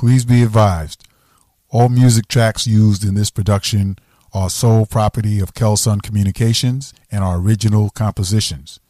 Please be advised all music tracks used in this production are sole property of Kelson Communications and are original compositions.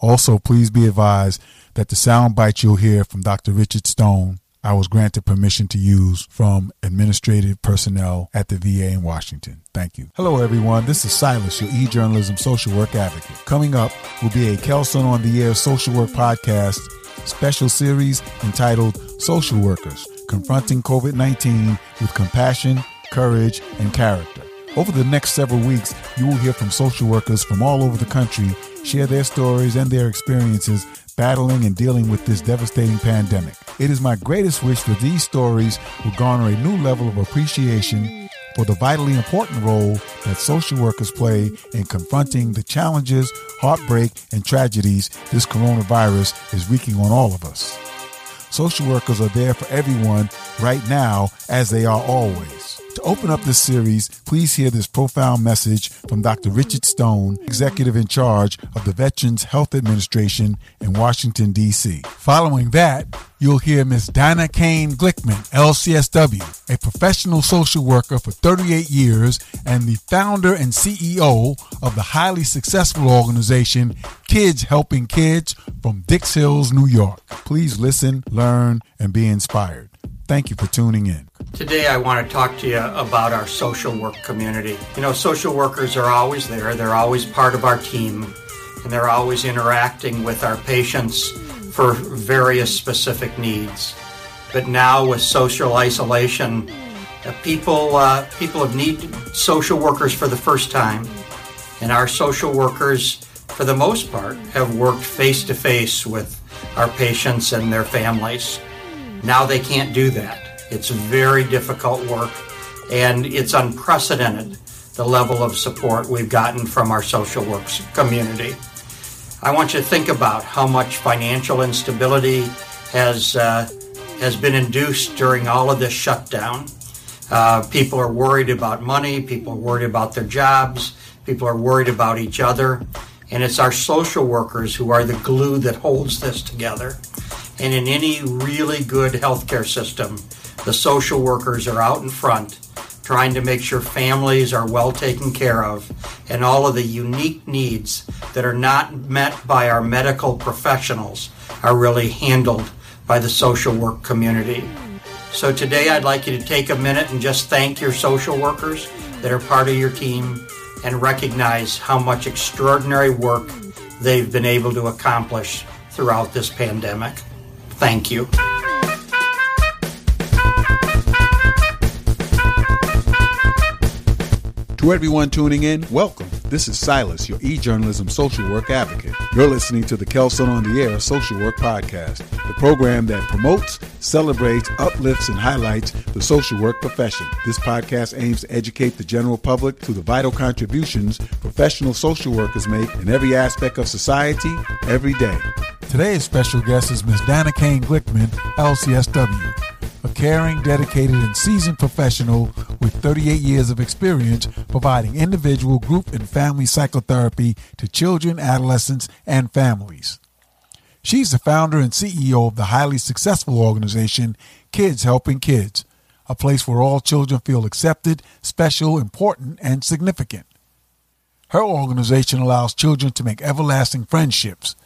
Also, please be advised that the sound bites you'll hear from Dr. Richard Stone, I was granted permission to use from administrative personnel at the VA in Washington. Thank you. Hello, everyone. This is Silas, your e-journalism social work advocate. Coming up will be a Kelson on the Air social work podcast special series entitled Social Workers Confronting COVID 19 with Compassion, Courage, and Character. Over the next several weeks, you will hear from social workers from all over the country share their stories and their experiences battling and dealing with this devastating pandemic. It is my greatest wish that these stories will garner a new level of appreciation for the vitally important role that social workers play in confronting the challenges, heartbreak, and tragedies this coronavirus is wreaking on all of us. Social workers are there for everyone right now, as they are always. To open up this series, please hear this profound message from Dr. Richard Stone, executive in charge of the Veterans Health Administration in Washington, D.C. Following that, you'll hear Ms. Dana Kane Glickman, LCSW, a professional social worker for 38 years and the founder and CEO of the highly successful organization Kidz Helping Kidz from Dix Hills, New York. Please listen, learn, and be inspired. Thank you for tuning in. Today, I want to talk to you about our social work community. You know, social workers are always there, they're always part of our team, and they're always interacting with our patients for various specific needs. But now, with social isolation, people, uh, people have needed social workers for the first time, and our social workers, for the most part, have worked face to face with our patients and their families. Now they can't do that. It's very difficult work and it's unprecedented the level of support we've gotten from our social works community. I want you to think about how much financial instability has uh, has been induced during all of this shutdown. Uh, people are worried about money. People are worried about their jobs. People are worried about each other, and it's our social workers who are the glue that holds this together. And in any really good healthcare system, the social workers are out in front trying to make sure families are well taken care of and all of the unique needs that are not met by our medical professionals are really handled by the social work community. So today I'd like you to take a minute and just thank your social workers that are part of your team and recognize how much extraordinary work they've been able to accomplish throughout this pandemic. Thank you. To everyone tuning in, welcome. This is Silas, your e-journalism social work advocate. You're listening to the Kelson on the Air Social Work Podcast, the program that promotes, celebrates, uplifts, and highlights the social work profession. This podcast aims to educate the general public to the vital contributions professional social workers make in every aspect of society, every day. Today's special guest is Ms. Dana Kane Glickman, LCSW a caring, dedicated, and seasoned professional with 38 years of experience providing individual, group, and family psychotherapy to children, adolescents, and families. She's the founder and CEO of the highly successful organization Kidz Helping Kidz, a place where all children feel accepted, special, important, and significant. Her organization allows children to make everlasting friendships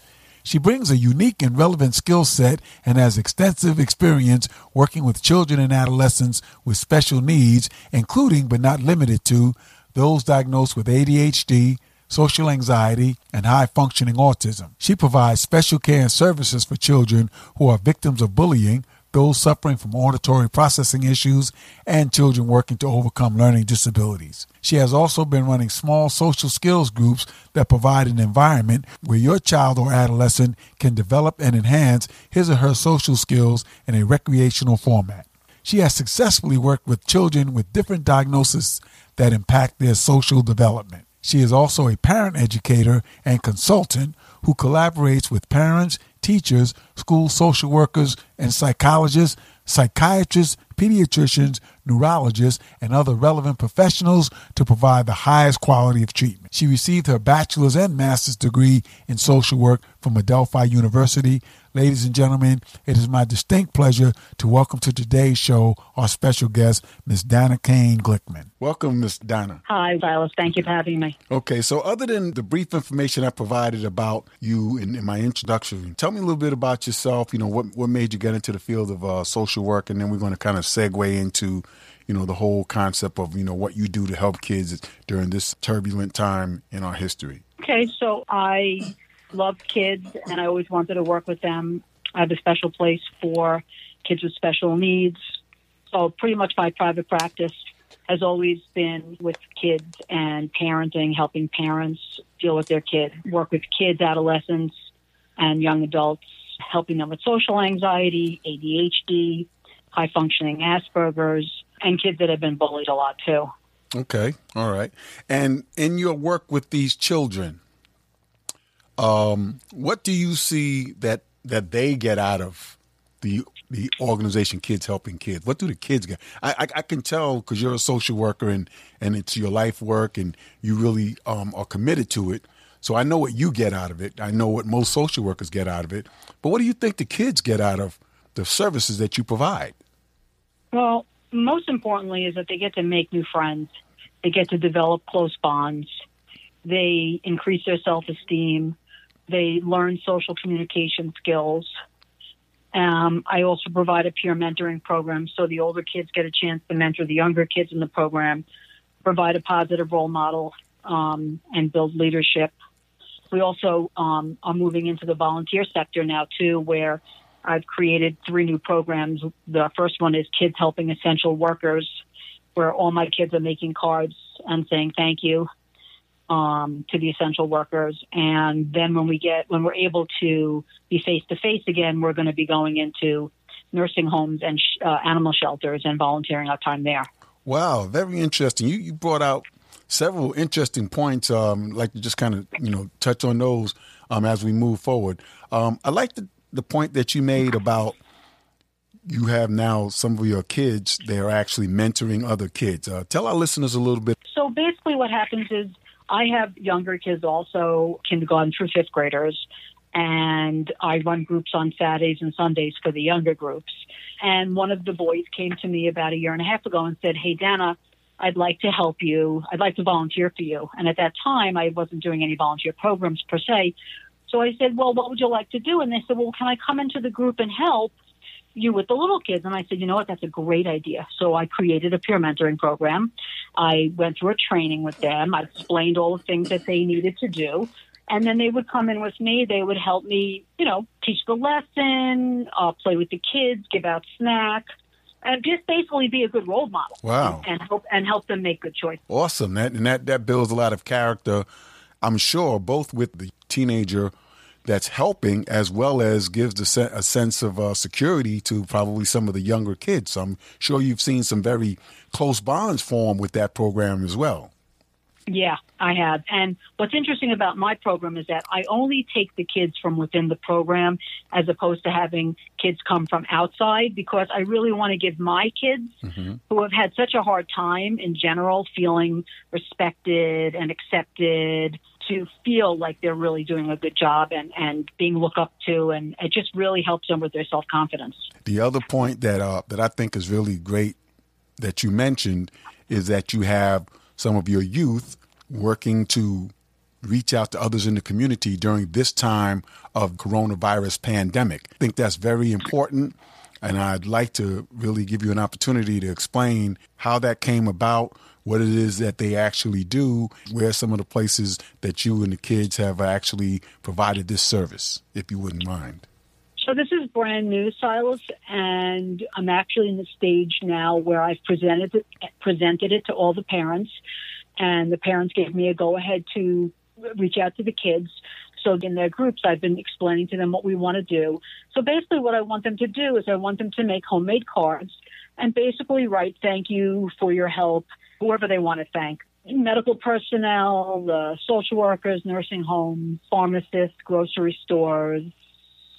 she brings a unique and relevant skill set and has extensive experience working with children and adolescents with special needs, including but not limited to those diagnosed with ADHD, social anxiety, and high functioning autism. She provides special care and services for children who are victims of bullying, those suffering from auditory processing issues, and children working to overcome learning disabilities. She has also been running small social skills groups that provide an environment where your child or adolescent can develop and enhance his or her social skills in a recreational format. She has successfully worked with children with different diagnoses that impact their social development. She is also a parent educator and consultant who collaborates with parents, teachers, school social workers, and psychologists, psychiatrists, pediatricians, neurologists, and other relevant professionals to provide the highest quality of treatment. She received her bachelor's and master's degree in social work from Adelphi University, Ladies and gentlemen, it is my distinct pleasure to welcome to today's show our special guest, Ms. Dana Kane Glickman. Welcome, Ms. Dana. Hi, Silas. Thank you for having me. Okay, so other than the brief information I provided about you in, in my introduction, tell me a little bit about yourself. You know, what, what made you get into the field of uh, social work? And then we're going to kind of segue into you know the whole concept of you know what you do to help kids during this turbulent time in our history okay so i love kids and I always wanted to work with them. I have a special place for kids with special needs. So pretty much my private practice has always been with kids and parenting, helping parents deal with their kids, work with kids, adolescents, and young adults, helping them with social anxiety, ADHD, high functioning Asperger's, and kids that have been bullied a lot too. Okay, all right. And in your work with these children, um, what do you see that that they get out of the the organization Kidz Helping Kidz? What do the kids get? I I, I can tell because you're a social worker and and it's your life work and you really um, are committed to it. So I know what you get out of it. I know what most social workers get out of it. But what do you think the kids get out of the services that you provide? Well, most importantly is that they get to make new friends. They get to develop close bonds. They increase their self esteem. They learn social communication skills. Um, I also provide a peer mentoring program so the older kids get a chance to mentor the younger kids in the program, provide a positive role model, um, and build leadership. We also um, are moving into the volunteer sector now, too, where I've created three new programs. The first one is Kids Helping Essential Workers, where all my kids are making cards and saying thank you um, to the essential workers. And then when we get when we're able to be face to face again, we're going to be going into nursing homes and sh- uh, animal shelters and volunteering our time there. Wow, very interesting. You you brought out several interesting points. Um, like to just kind of you know touch on those um, as we move forward. Um, I like the the point that you made about you have now some of your kids they are actually mentoring other kids uh, tell our listeners a little bit so basically what happens is I have younger kids also, kindergarten through fifth graders, and I run groups on Saturdays and Sundays for the younger groups. And one of the boys came to me about a year and a half ago and said, Hey, Dana, I'd like to help you. I'd like to volunteer for you. And at that time, I wasn't doing any volunteer programs per se. So I said, Well, what would you like to do? And they said, Well, can I come into the group and help? You with the little kids. And I said, you know what, that's a great idea. So I created a peer mentoring program. I went through a training with them. I explained all the things that they needed to do. And then they would come in with me. They would help me, you know, teach the lesson, uh, play with the kids, give out snacks, and just basically be a good role model. Wow. And, and help and help them make good choices. Awesome. That and that that builds a lot of character. I'm sure both with the teenager that's helping as well as gives a, a sense of uh, security to probably some of the younger kids. So I'm sure you've seen some very close bonds form with that program as well. Yeah, I have. And what's interesting about my program is that I only take the kids from within the program as opposed to having kids come from outside because I really want to give my kids mm-hmm. who have had such a hard time in general feeling respected and accepted to feel like they're really doing a good job and, and being looked up to, and it just really helps them with their self confidence. The other point that uh, that I think is really great that you mentioned is that you have some of your youth working to reach out to others in the community during this time of coronavirus pandemic. I think that's very important. And I'd like to really give you an opportunity to explain how that came about, what it is that they actually do, where some of the places that you and the kids have actually provided this service, if you wouldn't mind. So this is brand new, Silas, and I'm actually in the stage now where I've presented it, presented it to all the parents, and the parents gave me a go ahead to reach out to the kids. So in their groups, I've been explaining to them what we want to do. So basically, what I want them to do is I want them to make homemade cards and basically write thank you for your help whoever they want to thank medical personnel, the social workers, nursing homes, pharmacists, grocery stores.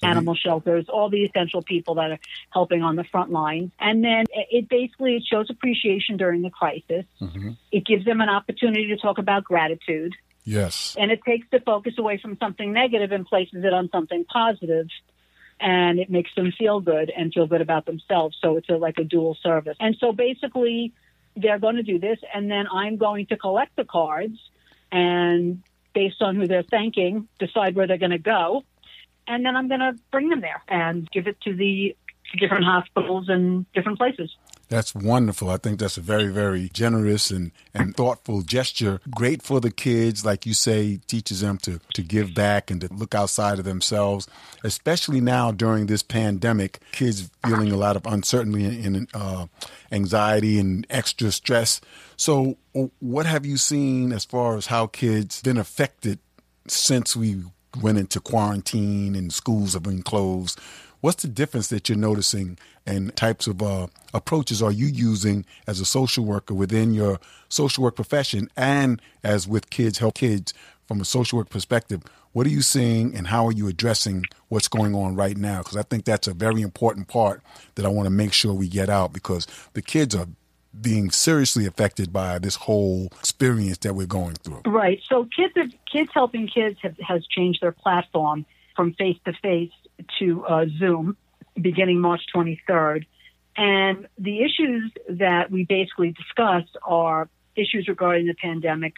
Animal shelters, all the essential people that are helping on the front lines. And then it basically it shows appreciation during the crisis. Mm-hmm. It gives them an opportunity to talk about gratitude. Yes. And it takes the focus away from something negative and places it on something positive and it makes them feel good and feel good about themselves. So it's a, like a dual service. And so basically, they're going to do this, and then I'm going to collect the cards and based on who they're thanking, decide where they're going to go. And then I'm going to bring them there and give it to the different hospitals and different places. That's wonderful. I think that's a very, very generous and, and thoughtful gesture. Great for the kids, like you say, teaches them to, to give back and to look outside of themselves, especially now during this pandemic. Kids feeling a lot of uncertainty and uh, anxiety and extra stress. So, what have you seen as far as how kids been affected since we went into quarantine and schools have been closed? What's the difference that you're noticing and types of uh, approaches are you using as a social worker within your social work profession and as with kids, help kids from a social work perspective? What are you seeing and how are you addressing what's going on right now? Because I think that's a very important part that I want to make sure we get out because the kids are being seriously affected by this whole experience that we're going through. Right. So kids have, kids helping kids have, has changed their platform from face to face to uh, Zoom beginning March 23rd. And the issues that we basically discussed are issues regarding the pandemic.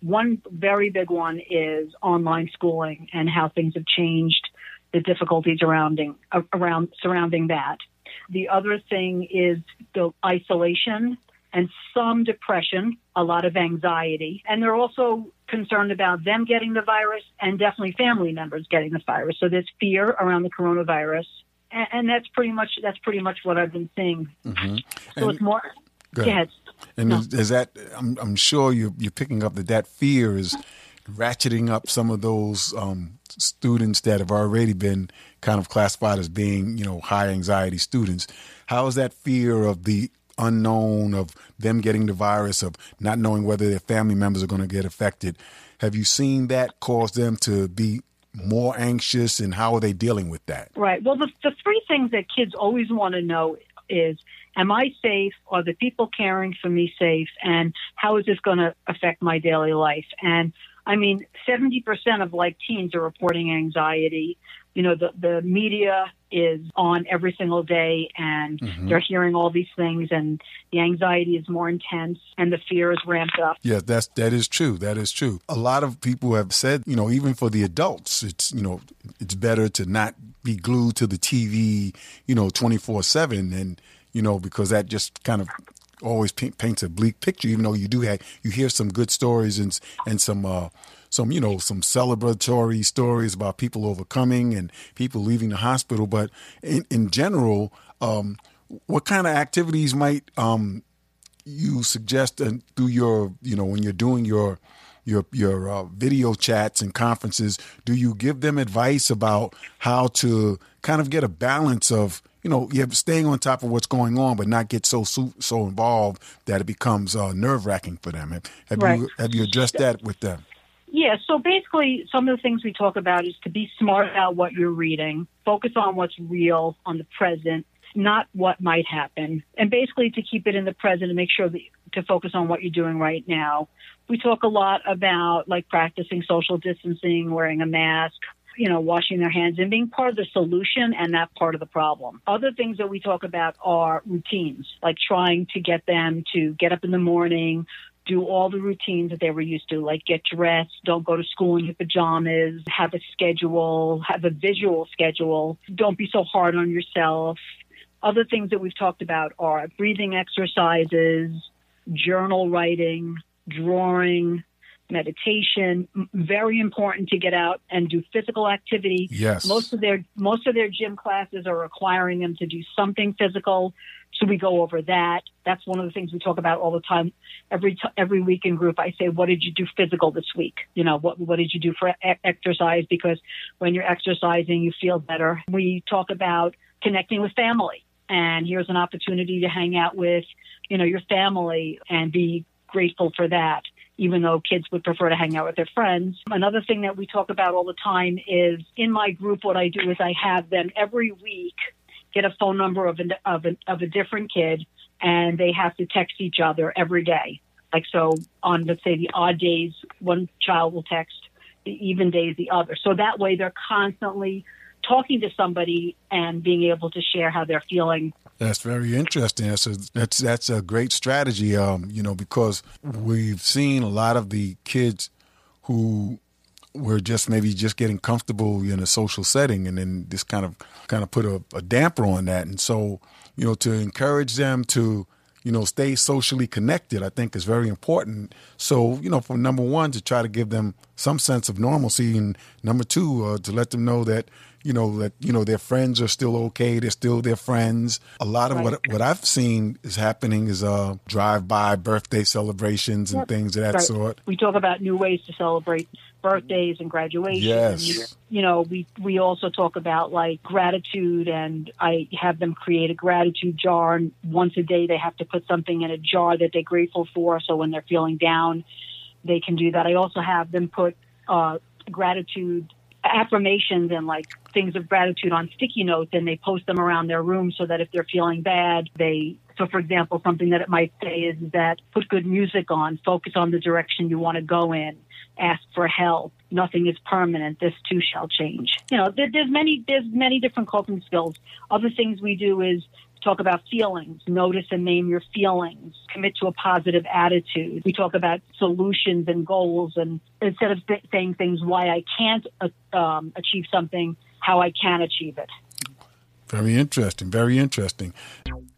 One very big one is online schooling and how things have changed, the difficulties surrounding around surrounding that. The other thing is the isolation and some depression, a lot of anxiety, and they're also concerned about them getting the virus and definitely family members getting the virus. So there's fear around the coronavirus, and, and that's pretty much that's pretty much what I've been seeing. Mm-hmm. So and, it's more. Go ahead. And no. is, is, that I'm, I'm sure you you're picking up that that fear is ratcheting up some of those um, students that have already been kind of classified as being you know high anxiety students. How is that fear of the unknown of them getting the virus, of not knowing whether their family members are going to get affected. Have you seen that cause them to be more anxious, and how are they dealing with that? Right. Well, the, the three things that kids always want to know is Am I safe? Are the people caring for me safe? And how is this going to affect my daily life? And I mean, 70% of like teens are reporting anxiety you know, the, the media is on every single day and mm-hmm. they're hearing all these things and the anxiety is more intense and the fear is ramped up. Yes, that's that is true. That is true. A lot of people have said, you know, even for the adults, it's you know, it's better to not be glued to the TV, you know, 24/7 and you know, because that just kind of always paints a bleak picture even though you do have you hear some good stories and and some uh some you know some celebratory stories about people overcoming and people leaving the hospital. But in, in general, um, what kind of activities might um, you suggest through your you know when you're doing your your your uh, video chats and conferences do you give them advice about how to kind of get a balance of you know you're staying on top of what's going on but not get so so, so involved that it becomes uh, nerve wracking for them have, have right. you have you addressed that with them yeah, so basically, some of the things we talk about is to be smart about what you're reading, focus on what's real, on the present, not what might happen, and basically to keep it in the present and make sure that to focus on what you're doing right now. We talk a lot about like practicing social distancing, wearing a mask, you know, washing their hands and being part of the solution and not part of the problem. Other things that we talk about are routines, like trying to get them to get up in the morning, do all the routines that they were used to, like get dressed, don't go to school in your pajamas, have a schedule, have a visual schedule, don't be so hard on yourself. Other things that we've talked about are breathing exercises, journal writing, drawing, meditation. Very important to get out and do physical activity. Yes. Most of their most of their gym classes are requiring them to do something physical. So we go over that. That's one of the things we talk about all the time. Every t- every week in group, I say, "What did you do physical this week? You know, what what did you do for e- exercise? Because when you're exercising, you feel better." We talk about connecting with family, and here's an opportunity to hang out with, you know, your family and be grateful for that even though kids would prefer to hang out with their friends. Another thing that we talk about all the time is in my group, what I do is I have them every week get a phone number of a, of a, of a different kid and they have to text each other every day. Like so on let's say the odd days one child will text, the even days the other. So that way they're constantly talking to somebody and being able to share how they're feeling. That's very interesting. That's a, that's that's a great strategy. Um, you know, because we've seen a lot of the kids who were just maybe just getting comfortable in a social setting, and then this kind of kind of put a, a damper on that. And so, you know, to encourage them to you know, stay socially connected, I think is very important. So, you know, for number one, to try to give them some sense of normalcy, and number two, uh, to let them know that, you know, that, you know, their friends are still okay. They're still their friends. A lot of right. what, what I've seen is happening is uh, drive by birthday celebrations and yep. things of that right. sort. We talk about new ways to celebrate birthdays and graduations. Yes. You know, we we also talk about like gratitude, and I have them create a gratitude jar, and once a day they have to put something in a jar that they're grateful for. So when they're feeling down, they can do that. I also have them put uh, gratitude affirmations and like things of gratitude on sticky notes and they post them around their room so that if they're feeling bad, they so for example, something that it might say is that put good music on, focus on the direction you want to go in, ask for help. Nothing is permanent. This too shall change. You know, there, there's many there's many different coping skills. Other things we do is talk about feelings, notice and name your feelings, commit to a positive attitude. We talk about solutions and goals, and instead of th- saying things why I can't uh, um, achieve something, how I can achieve it. Very interesting. Very interesting.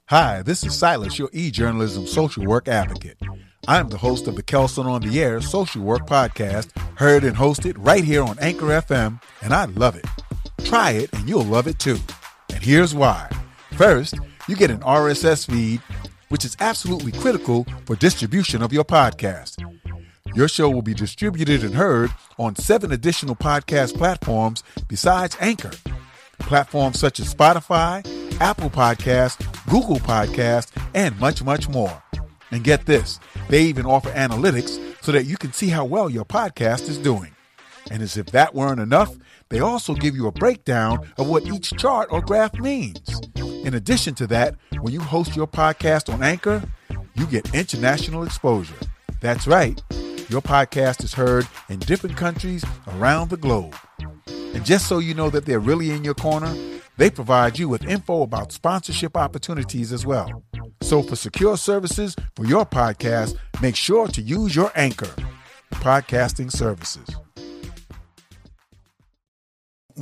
Hi, this is Silas, your e-journalism social work advocate. I'm the host of the Kelson on the Air social work podcast, heard and hosted right here on Anchor FM, and I love it. Try it and you'll love it too. And here's why. First, you get an RSS feed, which is absolutely critical for distribution of your podcast. Your show will be distributed and heard on seven additional podcast platforms besides Anchor. Platforms such as Spotify, Apple Podcasts, Google Podcasts, and much, much more. And get this, they even offer analytics so that you can see how well your podcast is doing. And as if that weren't enough, they also give you a breakdown of what each chart or graph means. In addition to that, when you host your podcast on Anchor, you get international exposure. That's right, your podcast is heard in different countries around the globe. And just so you know that they're really in your corner, they provide you with info about sponsorship opportunities as well. So for secure services for your podcast, make sure to use your Anchor podcasting services.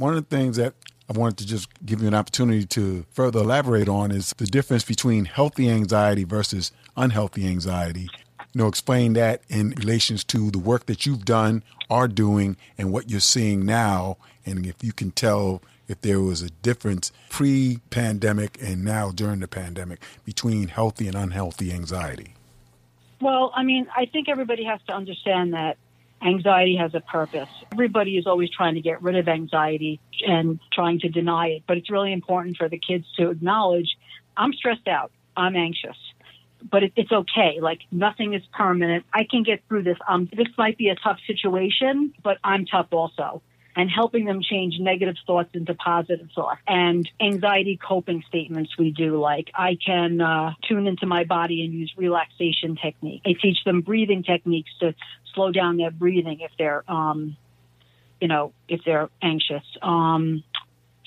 One of the things that I wanted to just give you an opportunity to further elaborate on is the difference between healthy anxiety versus unhealthy anxiety. You know, explain that in relations to the work that you've done, are doing, and what you're seeing now, and if you can tell if there was a difference pre pandemic and now during the pandemic between healthy and unhealthy anxiety? Well, I mean, I think everybody has to understand that anxiety has a purpose. Everybody is always trying to get rid of anxiety and trying to deny it, but it's really important for the kids to acknowledge I'm stressed out, I'm anxious. But it, it's okay. Like nothing is permanent. I can get through this. Um, this might be a tough situation, but I'm tough also and helping them change negative thoughts into positive thoughts. And anxiety coping statements we do, like I can uh, tune into my body and use relaxation technique. I teach them breathing techniques to slow down their breathing if they're, um, you know, if they're anxious. Um,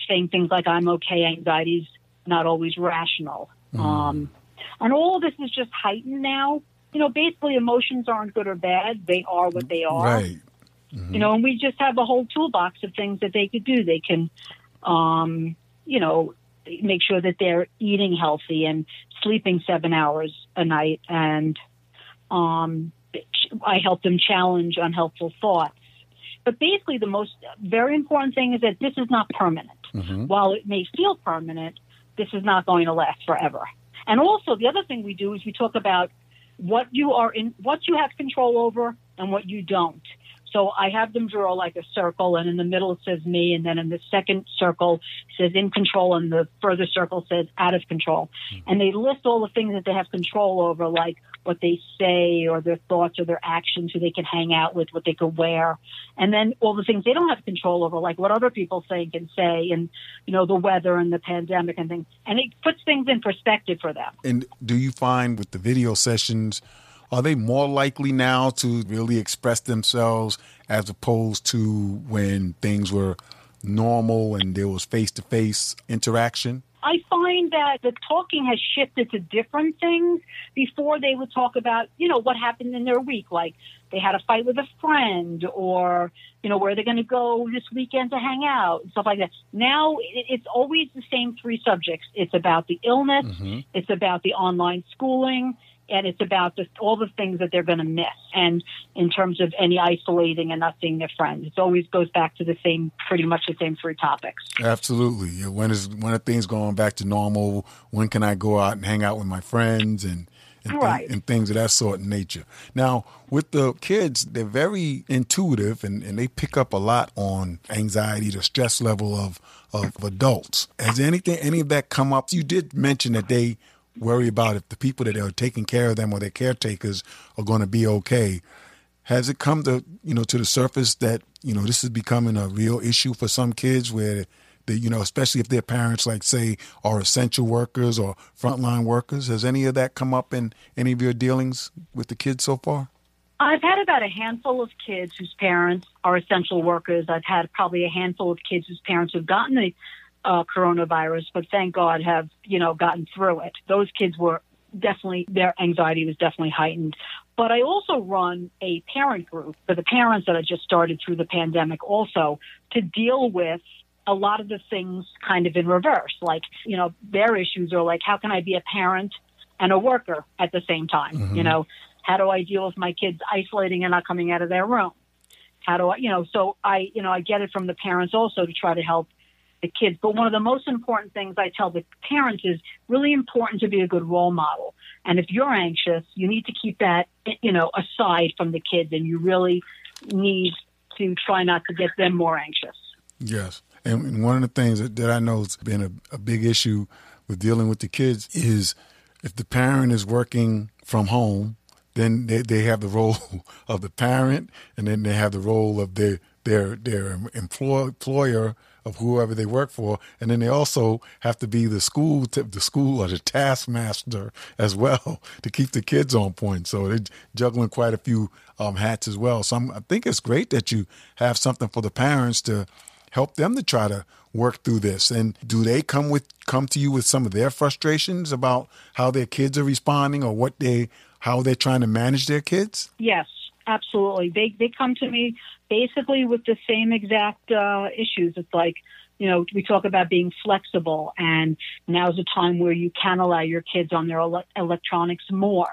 saying things like I'm okay, anxiety's not always rational. Mm. Um, and all this is just heightened now. You know, basically emotions aren't good or bad. They are what they are. Right. Mm-hmm. You know, and we just have a whole toolbox of things that they could do. They can, um, you know, make sure that they're eating healthy and sleeping seven hours a night. And um, I help them challenge unhelpful thoughts. But basically, the most very important thing is that this is not permanent. Mm-hmm. While it may feel permanent, this is not going to last forever. And also, the other thing we do is we talk about what you are in, what you have control over, and what you don't. So I have them draw like a circle, and in the middle it says me, and then in the second circle says in control, and the further circle says out of control. Mm-hmm. And they list all the things that they have control over, like what they say or their thoughts or their actions, who they can hang out with, what they can wear, and then all the things they don't have control over, like what other people think and say, and you know the weather and the pandemic and things. And it puts things in perspective for them. And do you find with the video sessions? Are they more likely now to really express themselves as opposed to when things were normal and there was face to face interaction? I find that the talking has shifted to different things. Before they would talk about, you know, what happened in their week, like they had a fight with a friend or, you know, where they're going to go this weekend to hang out and stuff like that. Now it's always the same three subjects. It's about the illness. Mm-hmm. It's about the online schooling and it's about just all the things that they're going to miss. And in terms of any isolating and not seeing their friends, it always goes back to the same, pretty much the same three topics. Absolutely. When is when are things going back to normal? When can I go out and hang out with my friends and and, right. and things of that sort in nature. Now, with the kids, they're very intuitive and, and they pick up a lot on anxiety, the stress level of, of adults. Has anything, any of that come up? You did mention that they worry about if the people that are taking care of them or their caretakers are going to be okay. Has it come to you know to the surface that you know this is becoming a real issue for some kids where they you know especially if their parents like say are essential workers or frontline workers? Has any of that come up in any of your dealings with the kids so far? I've had about a handful of kids whose parents are essential workers. I've had probably a handful of kids whose parents have gotten the uh, coronavirus, but thank God have, you know, gotten through it. Those kids were definitely, their anxiety was definitely heightened. But I also run a parent group for the parents that I just started through the pandemic also to deal with a lot of the things kind of in reverse. Like, you know, their issues are like, how can I be a parent and a worker at the same time? Mm-hmm. You know, how do I deal with my kids isolating and not coming out of their room? How do I, you know, so I, you know, I get it from the parents also to try to help the kids. But one of the most important things I tell the parents is really important to be a good role model. And if you're anxious, you need to keep that, you know, aside from the kids and you really need to try not to get them more anxious. Yes. And one of the things that, that I know has been a, a big issue with dealing with the kids is if the parent is working from home, then they, they have the role of the parent and then they have the role of their their their employer of whoever they work for, and then they also have to be the school, the school or the taskmaster as well to keep the kids on point. So they're juggling quite a few um, hats as well. So I'm, I think it's great that you have something for the parents to help them to try to work through this. And do they come with come to you with some of their frustrations about how their kids are responding or what they how they're trying to manage their kids? Yes, absolutely. They they come to me basically with the same exact uh, issues. It's like, you know, we talk about being flexible, and now's a time where you can allow your kids on their ele- electronics more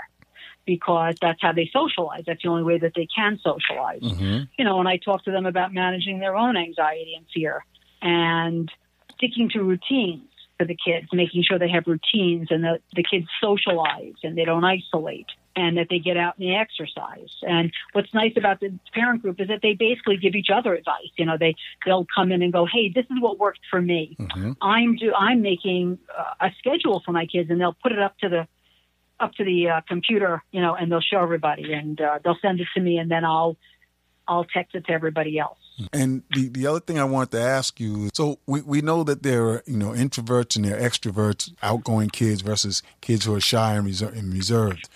because that's how they socialize. That's the only way that they can socialize. Mm-hmm. You know, and I talk to them about managing their own anxiety and fear and sticking to routines for the kids, making sure they have routines and the, the kids socialize and they don't isolate and that they get out and they exercise. And what's nice about the parent group is that they basically give each other advice. You know, they they'll come in and go, "Hey, this is what worked for me. Mm-hmm. I'm do I'm making uh, a schedule for my kids, and they'll put it up to the up to the uh, computer, you know, and they'll show everybody, and uh, they'll send it to me, and then I'll I'll text it to everybody else. And the, the other thing I wanted to ask you, so we, we know that there are, you know, introverts and there are extroverts, outgoing kids versus kids who are shy and, reser- and reserved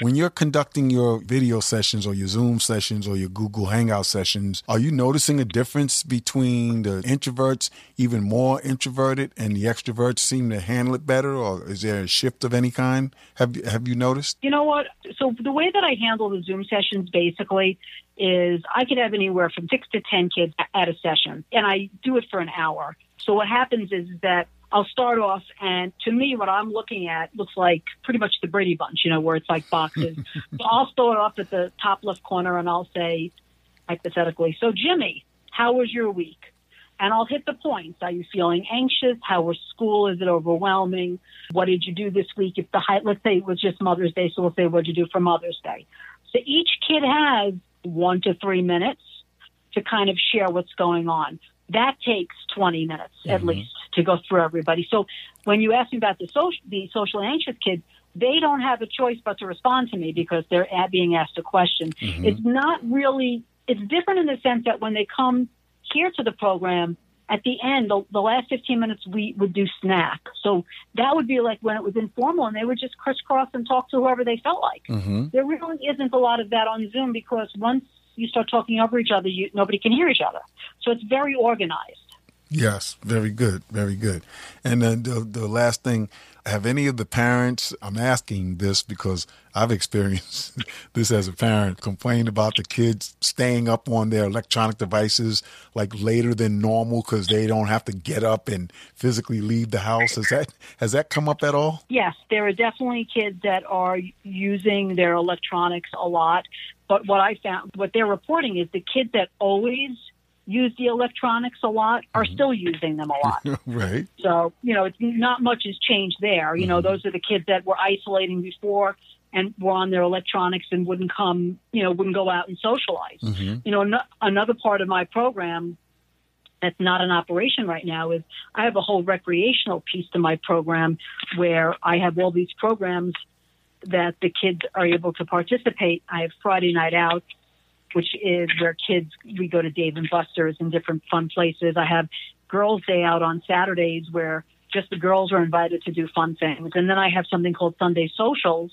when you're conducting your video sessions or your Zoom sessions or your Google Hangout sessions, are you noticing a difference between the introverts, even more introverted, and the extroverts seem to handle it better, or is there a shift of any kind? Have have you noticed? You know what? So the way that I handle the Zoom sessions basically is I could have anywhere from six to ten kids at a session, and I do it for an hour. So what happens is that I'll start off, and to me, what I'm looking at looks like pretty much the Brady Bunch, you know, where it's like boxes. so I'll start off at the top left corner, and I'll say, hypothetically, so Jimmy, how was your week? And I'll hit the points. Are you feeling anxious? How was school? Is it overwhelming? What did you do this week? If the high, let's say it was just Mother's Day, so we'll say what did you do for Mother's Day. So each kid has one to three minutes to kind of share what's going on that takes 20 minutes mm-hmm. at least to go through everybody. So when you ask me about the social, the socially anxious kids, they don't have a choice but to respond to me because they're being asked a question. Mm-hmm. It's not really, it's different in the sense that when they come here to the program, at the end, the, the last 15 minutes, we would do snack. So that would be like when it was informal and they would just crisscross and talk to whoever they felt like. Mm-hmm. There really isn't a lot of that on Zoom because once you start talking over each other, you, nobody can hear each other. So it's very organized. Yes, very good, very good. And then the, the last thing, have any of the parents, I'm asking this because I've experienced this as a parent, complained about the kids staying up on their electronic devices like later than normal because they don't have to get up and physically leave the house. Has that has that come up at all? Yes, there are definitely kids that are using their electronics a lot. But what I found, what they're reporting is the kids that always use the electronics a lot are mm-hmm. still using them a lot. right. So, you know, it's not much has changed there. You mm-hmm. know, those are the kids that were isolating before and were on their electronics and wouldn't come, you know, wouldn't go out and socialize. Mm-hmm. You know, no, another part of my program that's not in operation right now is I have a whole recreational piece to my program where I have all these programs that the kids are able to participate. I have Friday night out which is where kids we go to Dave and Buster's and different fun places. I have Girls' Day out on Saturdays where just the girls are invited to do fun things, and then I have something called Sunday Socials,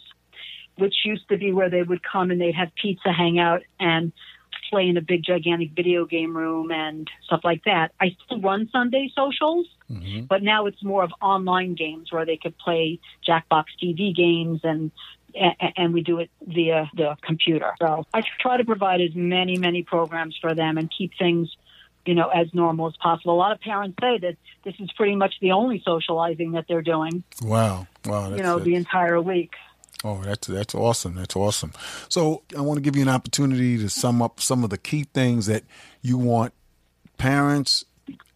which used to be where they would come and they'd have pizza, hang out, and play in a big gigantic video game room and stuff like that. I still run Sunday socials, mm-hmm. but now it's more of online games where they could play Jackbox TV games and and we do it via the computer. So I try to provide as many, many programs for them and keep things, you know, as normal as possible. A lot of parents say that this is pretty much the only socializing that they're doing. Wow. Wow. you know, the entire week. Oh, that's that's awesome. That's awesome. So I want to give you an opportunity to sum up some of the key things that you want parents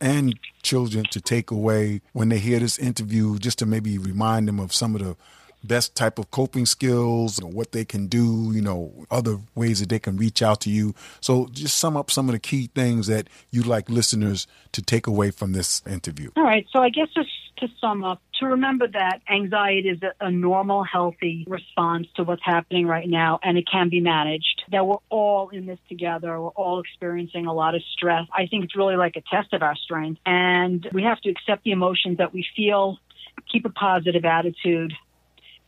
and children to take away when they hear this interview, just to maybe remind them of some of the best type of coping skills, you know, what they can do, you know, other ways that they can reach out to you. So just sum up some of the key things that you'd like listeners to take away from this interview. All right. So I guess just to sum up, to remember that anxiety is a, a normal, healthy response to what's happening right now, and it can be managed. That we're all in this together. We're all experiencing a lot of stress. I think it's really like a test of our strength, and we have to accept the emotions that we feel, keep a positive attitude,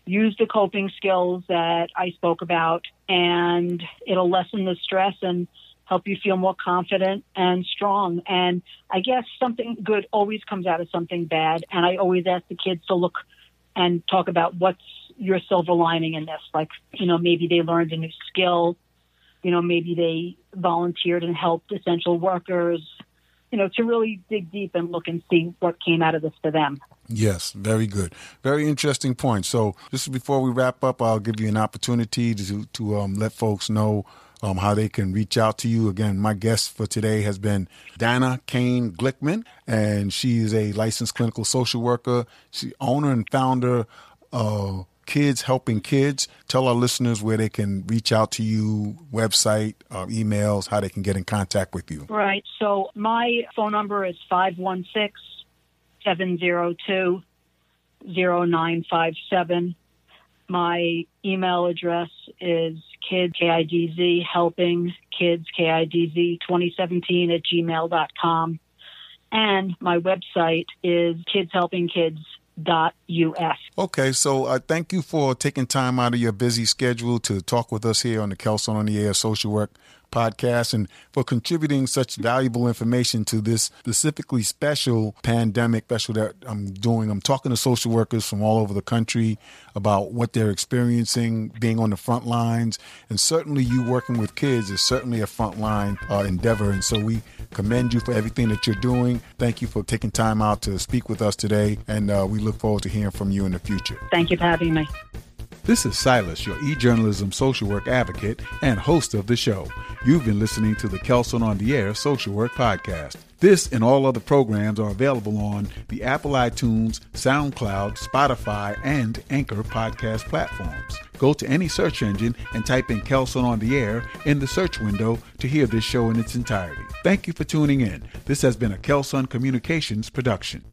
use the coping skills that I spoke about, and it'll lessen the stress and help you feel more confident and strong. And I guess something good always comes out of something bad. And I always ask the kids to look and talk about what's your silver lining in this. Like, you know, maybe they learned a new skill. You know, maybe they volunteered and helped essential workers you know, to really dig deep and look and see what came out of this for them. Yes, very good. Very interesting point. So, just before we wrap up, I'll give you an opportunity to to um, let folks know um, how they can reach out to you. Again, my guest for today has been Dana Kane Glickman, and she is a licensed clinical social worker. She owner and founder of Kidz Helping Kidz. Tell our listeners where they can reach out to you, website, uh, emails, how they can get in contact with you. Right. So my phone number is 516 702 0957. My email address is kids, K-I-D-Z, helping kids, K-I-D-Z, 2017 at gmail.com. And my website is Kids Helping us. Okay, so uh, thank you for taking time out of your busy schedule to talk with us here on the Kelson on the Air Social Work podcast and for contributing such valuable information to this specifically special pandemic special that I'm doing. I'm talking to social workers from all over the country about what they're experiencing being on the front lines. And certainly you working with kids is certainly a frontline uh, endeavor. And so we commend you for everything that you're doing. Thank you for taking time out to speak with us today. And uh, we look forward to hearing from you in the future. Thank you for having me. This is Silas, your e-journalism social work advocate and host of the show. You've been listening to the Kelson on the Air Social Work Podcast. This and all other programs are available on the Apple iTunes, SoundCloud, Spotify, and Anchor podcast platforms. Go to any search engine and type in Kelson on the Air in the search window to hear this show in its entirety. Thank you for tuning in. This has been a Kelson Communications production.